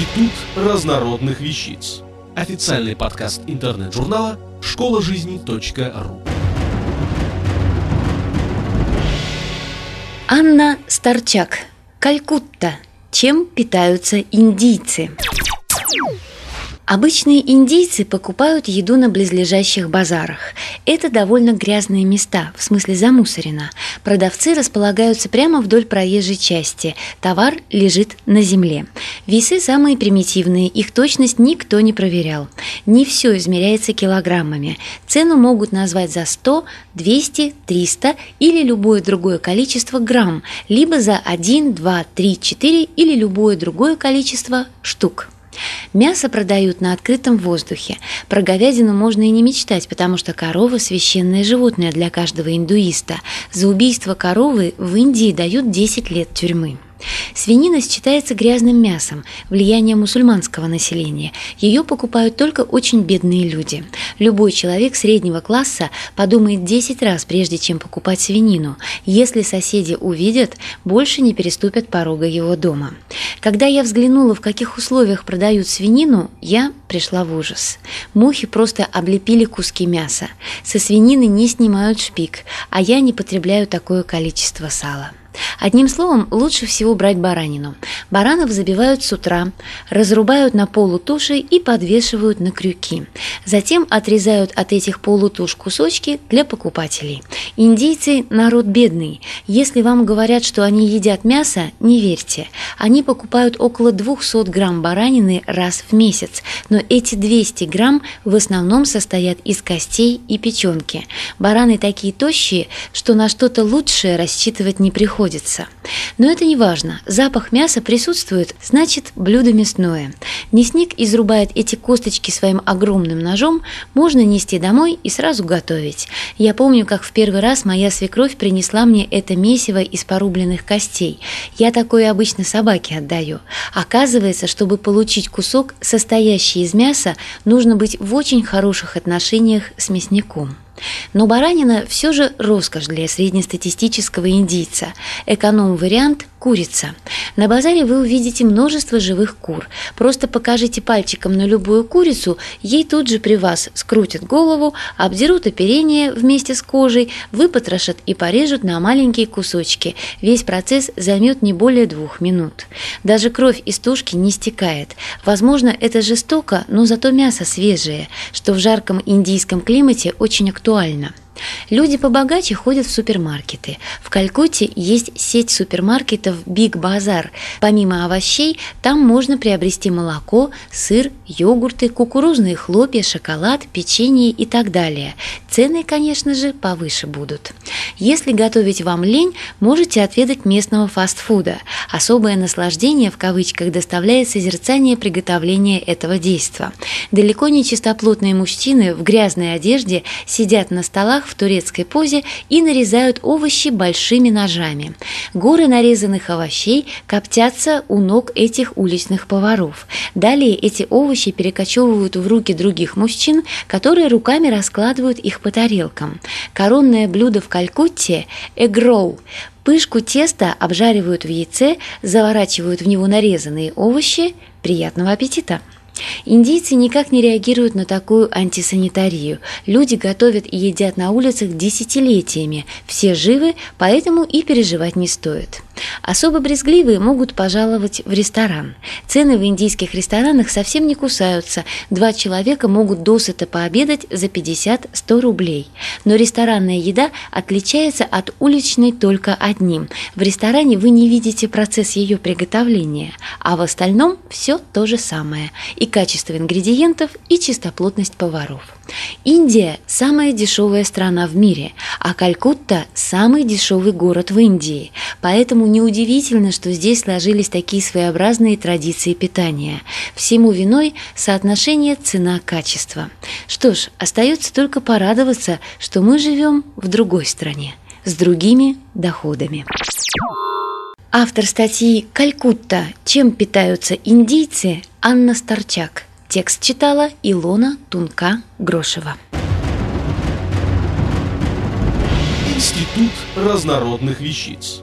Институт разнородных вещиц. Официальный подкаст интернет-журнала школа жизни.ру. Анна Старчак. Калькутта. Чем питаются индийцы? Обычные индийцы покупают еду на близлежащих базарах. Это довольно грязные места, в смысле замусорено. Продавцы располагаются прямо вдоль проезжей части. Товар лежит на земле. Весы самые примитивные, их точность никто не проверял. Не все измеряется килограммами. Цену могут назвать за 100, 200, 300 или любое другое количество грамм, либо за 1, 2, 3, 4 или любое другое количество штук. Мясо продают на открытом воздухе. Про говядину можно и не мечтать, потому что корова – священное животное для каждого индуиста. За убийство коровы в Индии дают 10 лет тюрьмы. Свинина считается грязным мясом, влияние мусульманского населения. Ее покупают только очень бедные люди. Любой человек среднего класса подумает 10 раз, прежде чем покупать свинину. Если соседи увидят, больше не переступят порога его дома. Когда я взглянула, в каких условиях продают свинину, я пришла в ужас. Мухи просто облепили куски мяса. Со свинины не снимают шпик, а я не потребляю такое количество сала. Одним словом, лучше всего брать баранину. Баранов забивают с утра, разрубают на полутуши и подвешивают на крюки. Затем отрезают от этих полутуш кусочки для покупателей. Индийцы – народ бедный. Если вам говорят, что они едят мясо, не верьте. Они покупают около 200 грамм баранины раз в месяц, но эти 200 грамм в основном состоят из костей и печенки. Бараны такие тощие, что на что-то лучшее рассчитывать не приходится приходится. Но это не важно. Запах мяса присутствует, значит, блюдо мясное. Мясник изрубает эти косточки своим огромным ножом, можно нести домой и сразу готовить. Я помню, как в первый раз моя свекровь принесла мне это месиво из порубленных костей. Я такое обычно собаке отдаю. Оказывается, чтобы получить кусок, состоящий из мяса, нужно быть в очень хороших отношениях с мясником. Но баранина все же роскошь для среднестатистического индийца. Эконом-вариант – курица. На базаре вы увидите множество живых кур. Просто покажите пальчиком на любую курицу, ей тут же при вас скрутят голову, обдерут оперение вместе с кожей, выпотрошат и порежут на маленькие кусочки. Весь процесс займет не более двух минут. Даже кровь из тушки не стекает. Возможно, это жестоко, но зато мясо свежее, что в жарком индийском климате очень актуально. Люди побогаче ходят в супермаркеты. В Калькутте есть сеть супермаркетов Big Bazaar. Помимо овощей, там можно приобрести молоко, сыр, йогурты, кукурузные хлопья, шоколад, печенье и так далее. Цены, конечно же, повыше будут. Если готовить вам лень, можете отведать местного фастфуда. Особое наслаждение в кавычках доставляет созерцание приготовления этого действа. Далеко не чистоплотные мужчины в грязной одежде сидят на столах в турецкой позе и нарезают овощи большими ножами. Горы нарезанных овощей коптятся у ног этих уличных поваров. Далее эти овощи перекочевывают в руки других мужчин, которые руками раскладывают их по тарелкам. Коронное блюдо в Калькутте – эгроу. Пышку теста обжаривают в яйце, заворачивают в него нарезанные овощи. Приятного аппетита! Индийцы никак не реагируют на такую антисанитарию. Люди готовят и едят на улицах десятилетиями. Все живы, поэтому и переживать не стоит. Особо брезгливые могут пожаловать в ресторан. Цены в индийских ресторанах совсем не кусаются. Два человека могут досыта пообедать за 50-100 рублей. Но ресторанная еда отличается от уличной только одним. В ресторане вы не видите процесс ее приготовления, а в остальном все то же самое. И качество ингредиентов, и чистоплотность поваров. Индия – самая дешевая страна в мире, а Калькутта – самый дешевый город в Индии. Поэтому неудивительно, что здесь сложились такие своеобразные традиции питания. Всему виной соотношение цена-качество. Что ж, остается только порадоваться, что мы живем в другой стране, с другими доходами. Автор статьи «Калькутта. Чем питаются индийцы» Анна Старчак. Текст читала Илона Тунка-Грошева. Институт разнородных вещиц